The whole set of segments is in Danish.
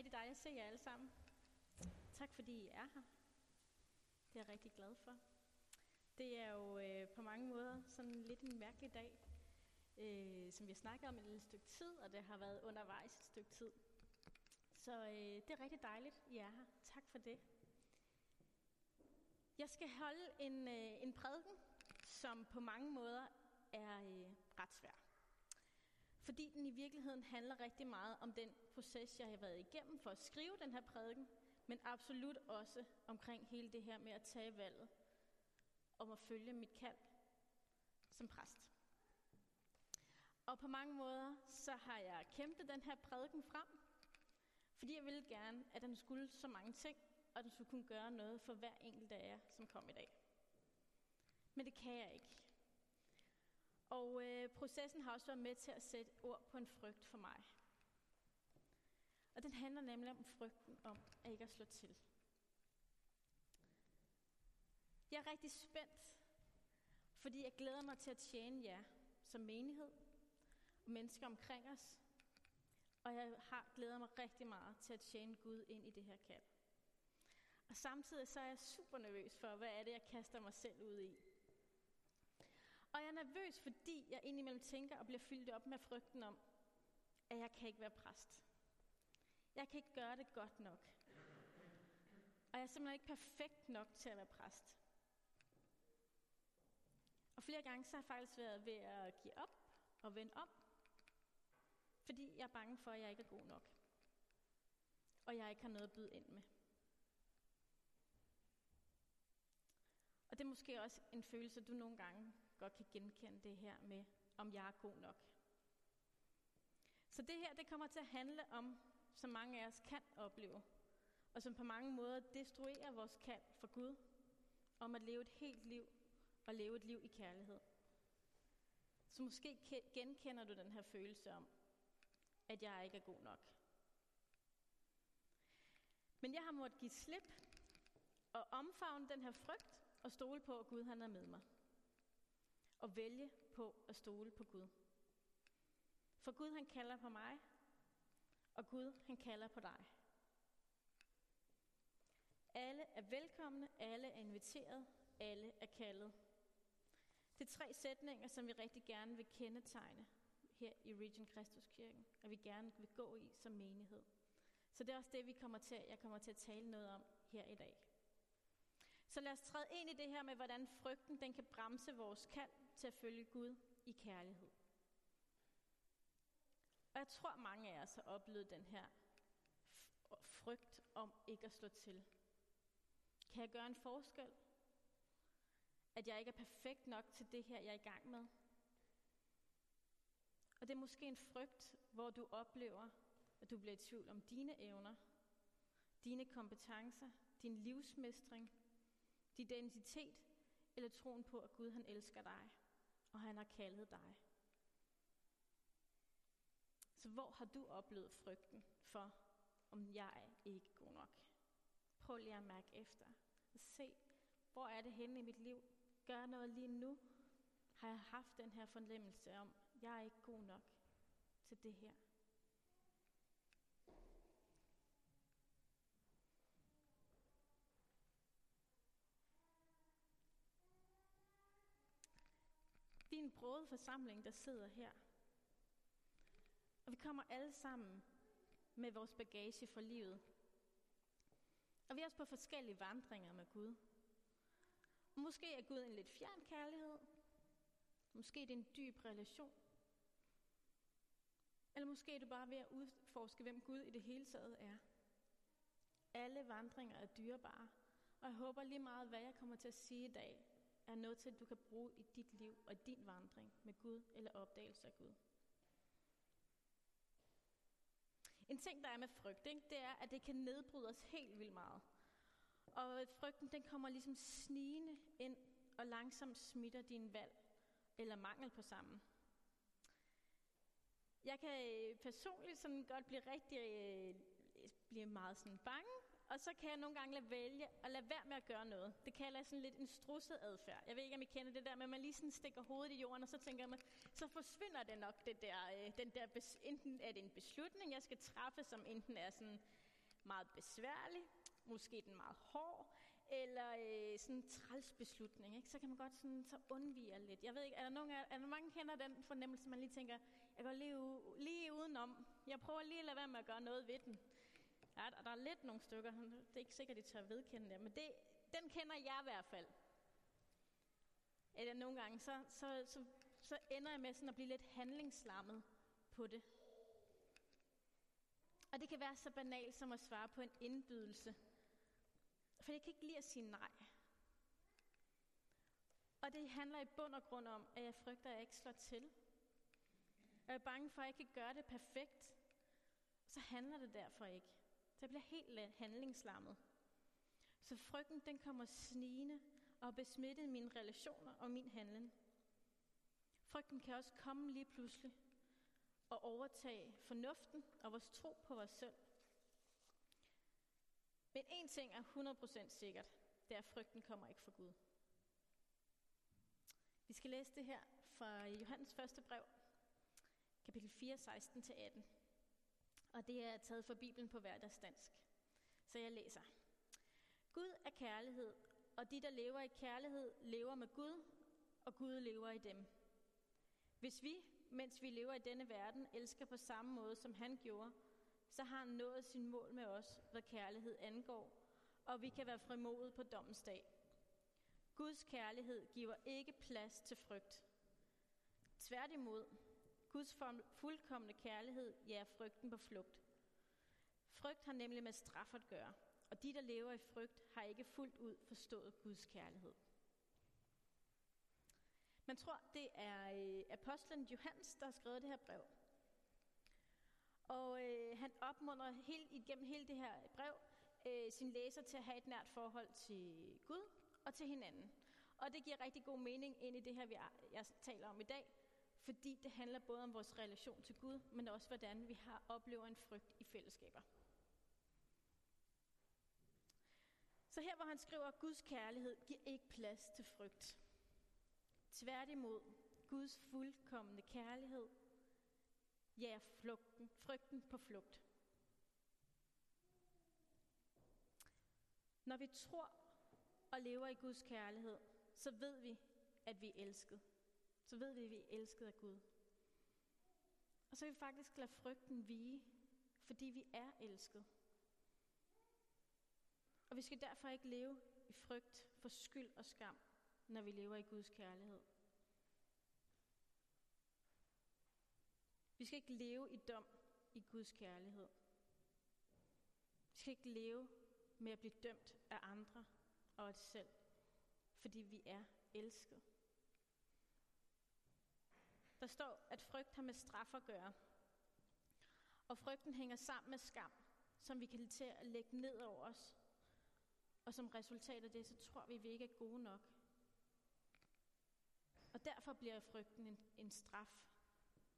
rigtig dejligt at se jer alle sammen. Tak fordi I er her. Det er jeg rigtig glad for. Det er jo øh, på mange måder sådan lidt en mærkelig dag, øh, som vi har snakket om et lille stykke tid, og det har været undervejs et stykke tid. Så øh, det er rigtig dejligt, I er her. Tak for det. Jeg skal holde en, øh, en prædiken, som på mange måder er øh, ret svær. Fordi den i virkeligheden handler rigtig meget om den proces, jeg har været igennem for at skrive den her prædiken, men absolut også omkring hele det her med at tage valget om at følge mit kald som præst. Og på mange måder, så har jeg kæmpet den her prædiken frem, fordi jeg ville gerne, at den skulle så mange ting, og den skulle kunne gøre noget for hver enkelt af jer, som kom i dag. Men det kan jeg ikke. Og øh, processen har også været med til at sætte ord på en frygt for mig. Og den handler nemlig om frygten om at ikke at slå til. Jeg er rigtig spændt, fordi jeg glæder mig til at tjene jer som menighed og mennesker omkring os. Og jeg har glæder mig rigtig meget til at tjene Gud ind i det her kald. Og samtidig så er jeg super nervøs for, hvad er det, jeg kaster mig selv ud i. Og jeg er nervøs, fordi jeg indimellem tænker og bliver fyldt op med frygten om, at jeg kan ikke være præst. Jeg kan ikke gøre det godt nok. Og jeg er simpelthen ikke perfekt nok til at være præst. Og flere gange så har jeg faktisk været ved at give op og vende om, fordi jeg er bange for, at jeg ikke er god nok. Og jeg ikke har noget at byde ind med. Og det er måske også en følelse, du nogle gange godt kan genkende det her med, om jeg er god nok. Så det her, det kommer til at handle om, som mange af os kan opleve, og som på mange måder destruerer vores kald for Gud, om at leve et helt liv og leve et liv i kærlighed. Så måske genkender du den her følelse om, at jeg ikke er god nok. Men jeg har måttet give slip og omfavne den her frygt og stole på, at Gud han er med mig og vælge på at stole på Gud. For Gud han kalder på mig, og Gud han kalder på dig. Alle er velkomne, alle er inviteret, alle er kaldet. Det er tre sætninger, som vi rigtig gerne vil kendetegne her i Region Kristuskirken, og vi gerne vil gå i som menighed. Så det er også det, vi kommer til, jeg kommer til at tale noget om her i dag. Så lad os træde ind i det her med, hvordan frygten den kan bremse vores kald til at følge Gud i kærlighed. Og jeg tror, mange af os har oplevet den her frygt om ikke at slå til. Kan jeg gøre en forskel? At jeg ikke er perfekt nok til det her, jeg er i gang med? Og det er måske en frygt, hvor du oplever, at du bliver i tvivl om dine evner, dine kompetencer, din livsmestring, din identitet eller troen på, at Gud han elsker dig, og han har kaldet dig. Så hvor har du oplevet frygten for, om jeg er ikke god nok? Prøv lige at mærke efter. Se, hvor er det henne i mit liv? Gør noget lige nu. Har jeg haft den her fornemmelse om, jeg er ikke god nok til det her? Brode forsamling, der sidder her. Og vi kommer alle sammen med vores bagage for livet. Og vi er også på forskellige vandringer med Gud. Måske er Gud en lidt fjern kærlighed. Måske det en dyb relation. Eller måske er du bare ved at udforske, hvem Gud i det hele taget er. Alle vandringer er dyrebare, og jeg håber lige meget, hvad jeg kommer til at sige i dag, er noget til, at du kan bruge i dit liv og i din vandring med Gud eller opdagelse af Gud. En ting, der er med frygt, ikke, det er, at det kan nedbryde os helt vildt meget. Og frygten, den kommer ligesom snigende ind og langsomt smitter din valg eller mangel på sammen. Jeg kan personligt sådan godt blive rigtig øh, blive meget sådan bange og så kan jeg nogle gange lade vælge at lade være med at gøre noget. Det kalder jeg sådan lidt en strusset adfærd. Jeg ved ikke, om I kender det der med, at man lige sådan stikker hovedet i jorden, og så tænker man, så forsvinder det nok, det der, øh, den der, enten er det en beslutning, jeg skal træffe, som enten er sådan meget besværlig, måske den meget hård, eller øh, sådan en træls beslutning, ikke? så kan man godt sådan, så undvige lidt. Jeg ved ikke, er der, nogen, er, er der mange kender den fornemmelse, man lige tænker, jeg går lige, lige udenom, jeg prøver lige at lade være med at gøre noget ved den. Ja, der, der er lidt nogle stykker, det er ikke sikkert, de tør vedkende det, men det, den kender jeg i hvert fald. Eller nogle gange, så, så, så, så ender jeg med sådan at blive lidt handlingslammet på det. Og det kan være så banalt som at svare på en indbydelse. For jeg kan ikke lide at sige nej. Og det handler i bund og grund om, at jeg frygter, at jeg ikke slår til. Jeg er bange for, at jeg ikke kan gøre det perfekt. Så handler det derfor ikke. Så jeg bliver helt handlingslammet. Så frygten den kommer snigende og besmitte mine relationer og min handling. Frygten kan også komme lige pludselig og overtage fornuften og vores tro på os selv. Men en ting er 100% sikkert, det er, at frygten kommer ikke fra Gud. Vi skal læse det her fra Johannes første brev, kapitel 4, 16-18. Og det er taget fra Bibelen på hverdagsdansk. Så jeg læser. Gud er kærlighed, og de, der lever i kærlighed, lever med Gud, og Gud lever i dem. Hvis vi, mens vi lever i denne verden, elsker på samme måde, som han gjorde, så har han nået sin mål med os, hvad kærlighed angår, og vi kan være frimodet på dommens dag. Guds kærlighed giver ikke plads til frygt. Tværtimod, Guds fuldkommende kærlighed jager frygten på flugt. Frygt har nemlig med straf at gøre, og de, der lever i frygt, har ikke fuldt ud forstået Guds kærlighed. Man tror, det er øh, apostlen Johannes, der har skrevet det her brev. Og øh, han opmuntrer helt, igennem hele det her brev øh, sin læser til at have et nært forhold til Gud og til hinanden. Og det giver rigtig god mening ind i det her, vi er, jeg taler om i dag, fordi det handler både om vores relation til Gud, men også hvordan vi har oplever en frygt i fællesskaber. Så her hvor han skriver, at Guds kærlighed giver ikke plads til frygt. Tværtimod, Guds fuldkommende kærlighed jager flugten, frygten på flugt. Når vi tror og lever i Guds kærlighed, så ved vi, at vi er elsket. Så ved vi, at vi er elsket af Gud. Og så kan vi faktisk lade frygten vige, fordi vi er elsket. Og vi skal derfor ikke leve i frygt for skyld og skam, når vi lever i Guds kærlighed. Vi skal ikke leve i dom i Guds kærlighed. Vi skal ikke leve med at blive dømt af andre og os selv, fordi vi er elsket. Der står, at frygt har med straf at gøre. Og frygten hænger sammen med skam, som vi kan til at lægge ned over os. Og som resultat af det, så tror vi, at vi ikke er gode nok. Og derfor bliver frygten en, en straf,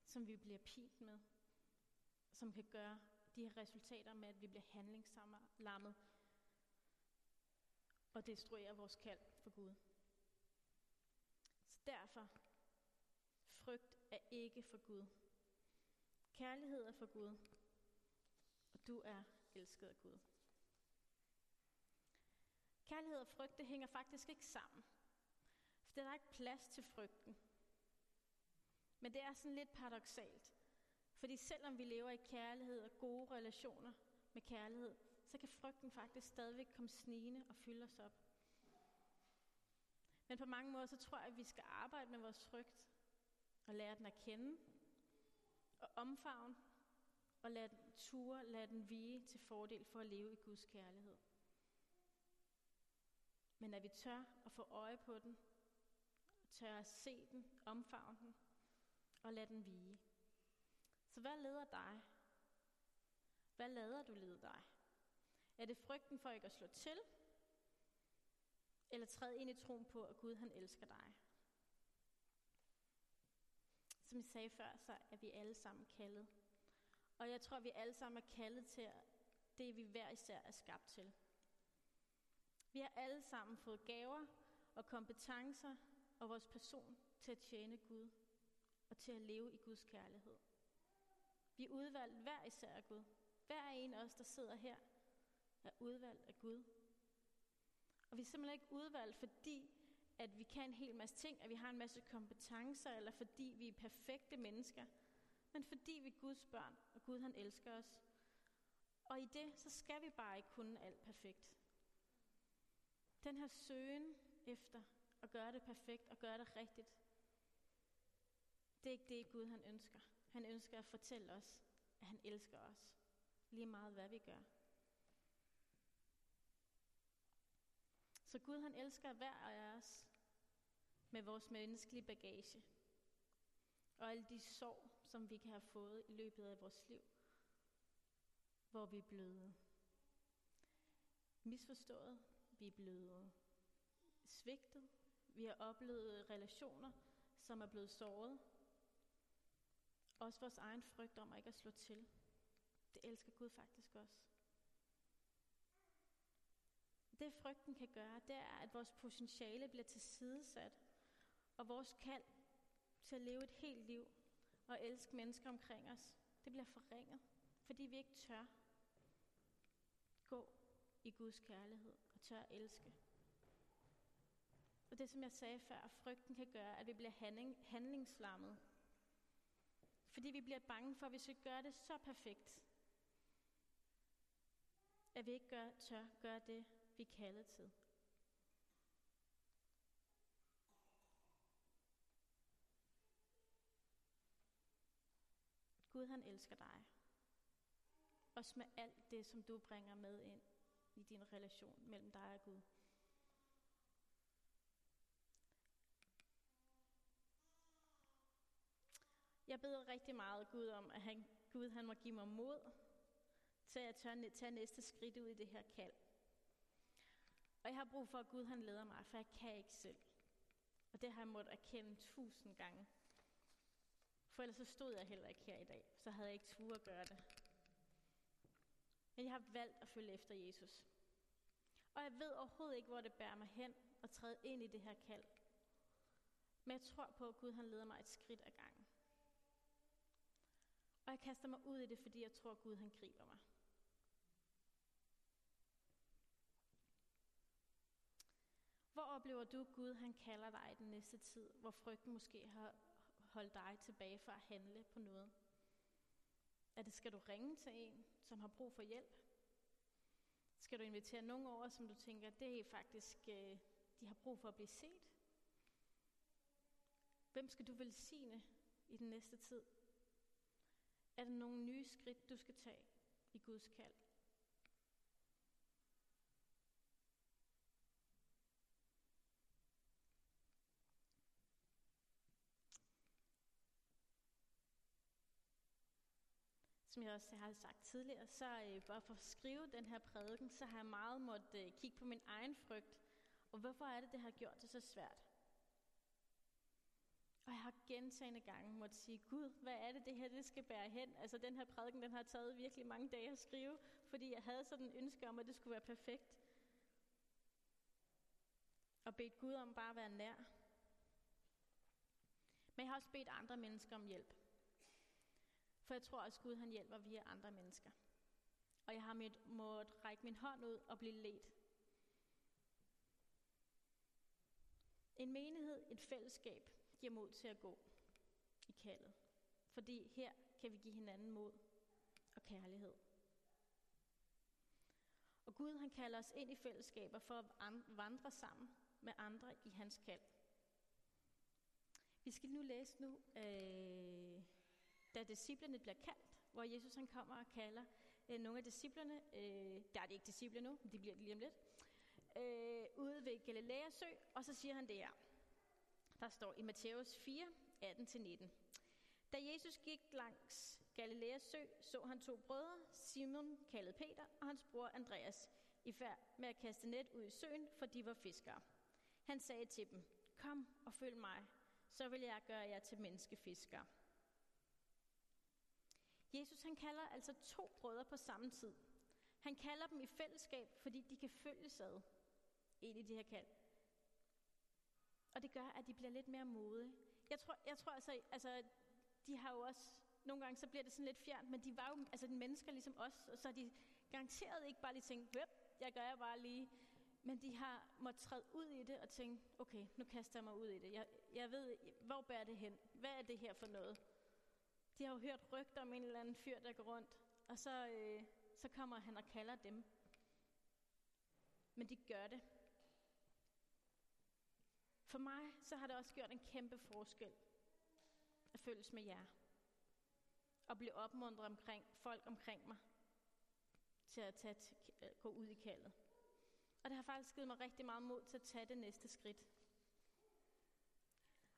som vi bliver pint med, som kan gøre de her resultater med, at vi bliver handlingslammet og destruerer vores kald for Gud. Så derfor, frygt er ikke for Gud. Kærlighed er for Gud, og du er elsket af Gud. Kærlighed og frygt, det hænger faktisk ikke sammen. For der er ikke plads til frygten. Men det er sådan lidt paradoxalt. Fordi selvom vi lever i kærlighed og gode relationer med kærlighed, så kan frygten faktisk stadigvæk komme snigende og fylde os op. Men på mange måder, så tror jeg, at vi skal arbejde med vores frygt og lære den at kende og omfavne og lade den ture, lade den vige til fordel for at leve i Guds kærlighed. Men at vi tør at få øje på den, tør at se den, omfavne den, og lade den vige. Så hvad leder dig? Hvad lader du lede dig? Er det frygten for ikke at slå til? Eller træde ind i troen på, at Gud han elsker dig? Som jeg sagde før, så er vi alle sammen kaldet. Og jeg tror, vi alle sammen er kaldet til det, vi hver især er skabt til. Vi har alle sammen fået gaver og kompetencer og vores person til at tjene Gud og til at leve i Guds kærlighed. Vi er udvalgt hver især af Gud. Hver en af os, der sidder her, er udvalgt af Gud. Og vi er simpelthen ikke udvalgt, fordi at vi kan en hel masse ting, at vi har en masse kompetencer, eller fordi vi er perfekte mennesker, men fordi vi er Guds børn, og Gud han elsker os. Og i det, så skal vi bare ikke kunne alt perfekt. Den her søgen efter at gøre det perfekt og gøre det rigtigt, det er ikke det, Gud han ønsker. Han ønsker at fortælle os, at han elsker os, lige meget hvad vi gør. Så Gud han elsker hver af os med vores menneskelige bagage. Og alle de sorg, som vi kan have fået i løbet af vores liv, hvor vi er bløde. misforstået, vi er bløde. svigtet, vi har oplevet relationer, som er blevet såret. Også vores egen frygt om at ikke at slå til. Det elsker Gud faktisk også. Det frygten kan gøre, det er, at vores potentiale bliver tilsidesat, og vores kald til at leve et helt liv og elske mennesker omkring os, det bliver forringet, fordi vi ikke tør gå i Guds kærlighed og tør elske. Og det, som jeg sagde før, frygten kan gøre, at vi bliver handling, handlingslammet. Fordi vi bliver bange for, at hvis vi gør det så perfekt, at vi ikke gør, tør gøre det, vi kaldet til. Gud han elsker dig. Også med alt det, som du bringer med ind i din relation mellem dig og Gud. Jeg beder rigtig meget Gud om, at han, Gud han må give mig mod til at tør, tage næste skridt ud i det her kald. Og jeg har brug for, at Gud han leder mig, for jeg kan ikke selv. Og det har jeg måttet erkende tusind gange. For ellers så stod jeg heller ikke her i dag. Så havde jeg ikke tur at gøre det. Men jeg har valgt at følge efter Jesus. Og jeg ved overhovedet ikke, hvor det bærer mig hen og træde ind i det her kald. Men jeg tror på, at Gud han leder mig et skridt ad gangen. Og jeg kaster mig ud i det, fordi jeg tror, at Gud han griber mig. Hvor oplever du, Gud han kalder dig i den næste tid, hvor frygten måske har holde dig tilbage fra at handle på noget? Er det, skal du ringe til en, som har brug for hjælp? Skal du invitere nogen over, som du tænker, det er faktisk, øh, de har brug for at blive set? Hvem skal du velsigne i den næste tid? Er der nogle nye skridt, du skal tage i Guds kald? Som jeg også har sagt tidligere, så øh, bare for at skrive den her prædiken, så har jeg meget måttet øh, kigge på min egen frygt. Og hvorfor er det, det har gjort det så svært? Og jeg har gentagende gange måtte sige, Gud, hvad er det, det her det skal bære hen? Altså den her prædiken, den har taget virkelig mange dage at skrive, fordi jeg havde sådan en ønske om, at det skulle være perfekt. Og bedt Gud om bare at være nær. Men jeg har også bedt andre mennesker om hjælp. For jeg tror også, Gud han hjælper via andre mennesker. Og jeg har mit, måttet række min hånd ud og blive ledt. En menighed, et fællesskab, giver mod til at gå i kaldet. Fordi her kan vi give hinanden mod og kærlighed. Og Gud han kalder os ind i fællesskaber for at vandre sammen med andre i hans kald. Vi skal nu læse nu, øh, da disciplene bliver kaldt, hvor Jesus han kommer og kalder øh, nogle af disciplene, øh, der er det ikke disciple nu, de bliver det lige om lidt, øh, ude ved Galileas sø, og så siger han det her. Der står i Matthæus 4, 18-19. Da Jesus gik langs Galileas sø, så han to brødre, Simon kaldet Peter og hans bror Andreas, i færd med at kaste net ud i søen, for de var fiskere. Han sagde til dem, kom og følg mig, så vil jeg gøre jer til menneskefiskere. Jesus han kalder altså to brødre på samme tid. Han kalder dem i fællesskab, fordi de kan følges ad ind i det her kald. Og det gør, at de bliver lidt mere modige. Jeg tror, jeg tror altså, altså, de har jo også, nogle gange så bliver det sådan lidt fjernt, men de var jo altså mennesker ligesom os, og så har de garanteret ikke bare lige tænkt, Hvem, jeg gør jeg bare lige. Men de har måttet træde ud i det og tænke, okay, nu kaster jeg mig ud i det. Jeg, jeg ved, hvor bærer det hen? Hvad er det her for noget? De har jo hørt rygter om en eller anden fyr, der går rundt, og så, øh, så kommer han og kalder dem. Men de gør det. For mig så har det også gjort en kæmpe forskel at følges med jer. Og blive opmuntret omkring folk omkring mig til at tage, øh, gå ud i kaldet. Og det har faktisk givet mig rigtig meget mod til at tage det næste skridt.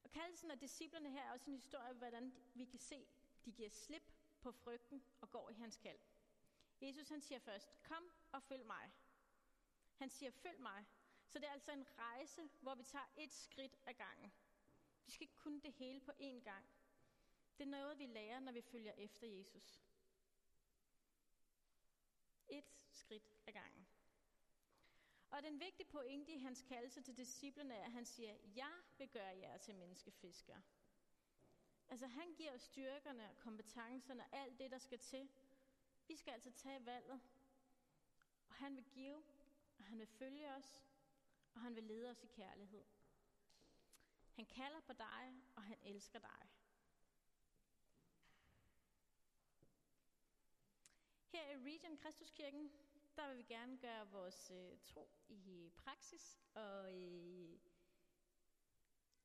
Og kaldelsen af disciplerne her er også en historie om, hvordan vi kan se, de giver slip på frygten og går i hans kald. Jesus han siger først, kom og følg mig. Han siger, følg mig. Så det er altså en rejse, hvor vi tager et skridt ad gangen. Vi skal ikke kunne det hele på én gang. Det er noget, vi lærer, når vi følger efter Jesus. Et skridt ad gangen. Og den vigtige pointe i hans kaldelse til disciplene er, at han siger, jeg vil gøre jer til menneskefiskere. Altså han giver styrkerne og kompetencerne og alt det, der skal til. Vi skal altså tage valget. Og han vil give, og han vil følge os, og han vil lede os i kærlighed. Han kalder på dig, og han elsker dig. Her i Region Kristuskirken, der vil vi gerne gøre vores øh, tro i praksis, og øh,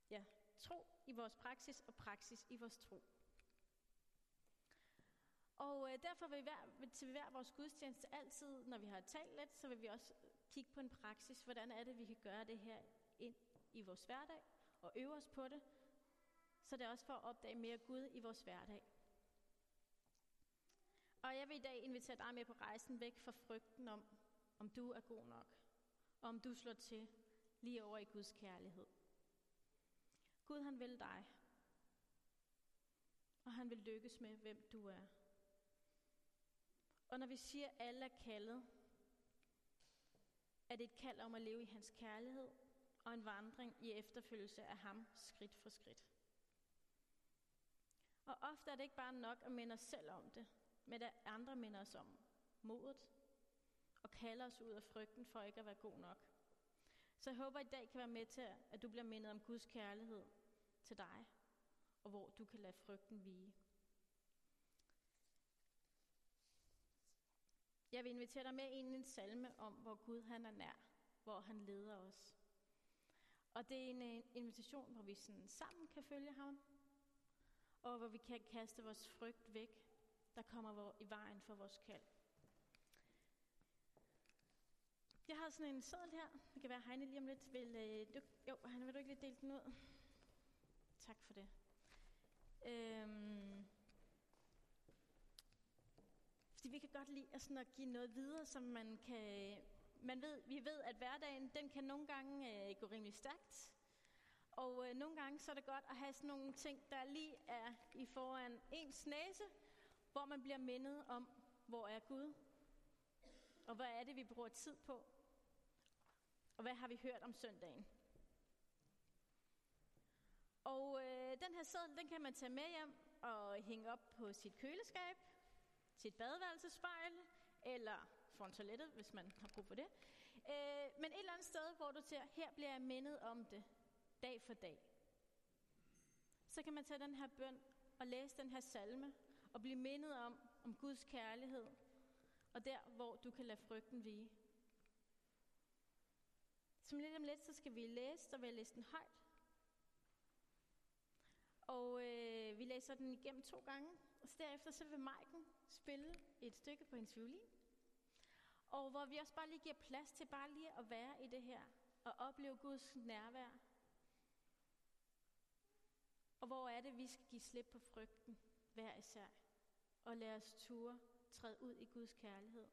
ja, tro i vores praksis og praksis i vores tro. Og øh, derfor vil vi hver, til hver vores gudstjeneste altid, når vi har talt lidt, så vil vi også kigge på en praksis. Hvordan er det, vi kan gøre det her ind i vores hverdag og øve os på det, så det er også for at opdage mere Gud i vores hverdag. Og jeg vil i dag invitere dig med på rejsen væk fra frygten om, om du er god nok, og om du slår til lige over i Guds kærlighed. Gud han vil dig, og han vil lykkes med, hvem du er. Og når vi siger, at alle er kaldet, er det et kald om at leve i hans kærlighed og en vandring i efterfølgelse af ham skridt for skridt. Og ofte er det ikke bare nok at minde os selv om det, men at andre minder os om modet og kalder os ud af frygten for ikke at være god nok. Så jeg håber, at i dag kan være med til, at du bliver mindet om Guds kærlighed til dig, og hvor du kan lade frygten vige. Jeg vil invitere dig med ind i en salme om, hvor Gud han er nær, hvor han leder os. Og det er en øh, invitation, hvor vi sådan sammen kan følge ham, og hvor vi kan kaste vores frygt væk, der kommer i vejen for vores kald. Jeg har sådan en seddel her. Det kan være, Heine lige om lidt vil... Øh, du, jo, han vil du ikke lige dele den ud? Tak for det. Øhm, fordi vi kan godt lide at, sådan at give noget videre, som man kan... Man ved, vi ved, at hverdagen den kan nogle gange øh, gå rimelig stærkt. Og øh, nogle gange så er det godt at have sådan nogle ting, der lige er i foran ens næse, hvor man bliver mindet om, hvor er Gud? Og hvad er det, vi bruger tid på? Og hvad har vi hørt om søndagen? Og øh, den her seddel, den kan man tage med hjem og hænge op på sit køleskab, sit badeværelsespejl, eller foran toilettet, hvis man har brug for det. Øh, men et eller andet sted, hvor du ser, her bliver jeg mindet om det, dag for dag. Så kan man tage den her bøn og læse den her salme, og blive mindet om, om Guds kærlighed, og der, hvor du kan lade frygten vige. Som lidt om lidt, så skal vi læse, og vil læse den højt. Og øh, vi læser den igennem to gange, og så derefter så vil Maiken spille et stykke på hendes violin. Og hvor vi også bare lige giver plads til bare lige at være i det her, og opleve Guds nærvær. Og hvor er det, vi skal give slip på frygten, hver især. Og lade os ture træde ud i Guds kærlighed.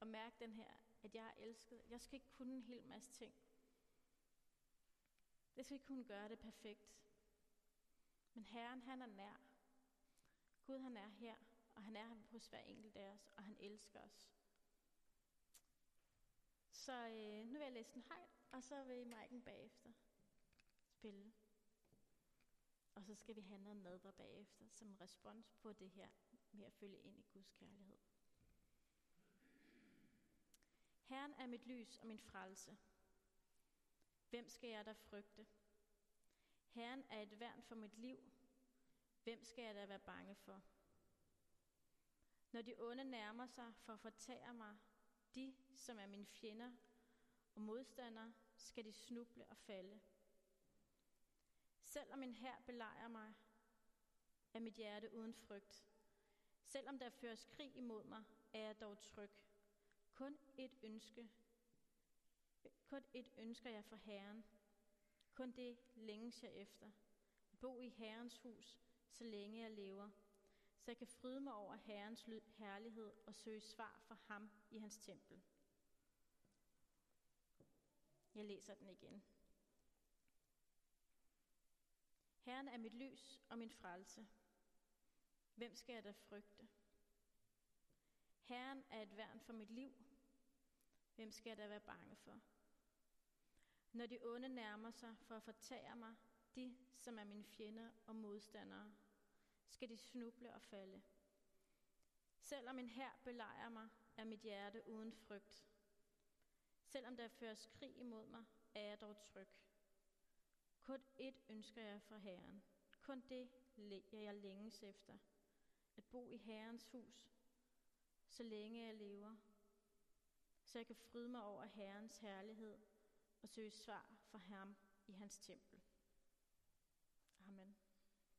Og mærke den her, at jeg er elsket. Jeg skal ikke kunne en hel masse ting. Jeg skal ikke kunne gøre det perfekt. Men Herren, han er nær. Gud, han er her, og han er hos hver enkelt af os, og han elsker os. Så øh, nu vil jeg læse den højt, og så vil Maiken bagefter spille. Og så skal vi have noget nadver bagefter, som respons på det her med at følge ind i Guds kærlighed. Herren er mit lys og min frelse. Hvem skal jeg da frygte? Herren er et værn for mit liv. Hvem skal jeg da være bange for? Når de onde nærmer sig for at fortære mig, de, som er mine fjender og modstandere, skal de snuble og falde. Selvom min hær belejrer mig, er mit hjerte uden frygt. Selvom der føres krig imod mig, er jeg dog tryg. Kun et ønske, kun et ønsker jeg for Herren. Kun det længes jeg efter. At bo i Herrens hus, så længe jeg lever. Så jeg kan fryde mig over Herrens herlighed og søge svar for ham i hans tempel. Jeg læser den igen. Herren er mit lys og min frelse. Hvem skal jeg da frygte? Herren er et værn for mit liv. Hvem skal jeg da være bange for? Når de onde nærmer sig for at fortære mig, de, som er mine fjender og modstandere, skal de snuble og falde. Selvom en hær belejrer mig, er mit hjerte uden frygt. Selvom der føres krig imod mig, er jeg dog tryg. Kun et ønsker jeg fra Herren. Kun det jeg længes efter. At bo i Herrens hus, så længe jeg lever. Så jeg kan fryde mig over Herrens herlighed og søge svar for ham i hans tempel. Amen.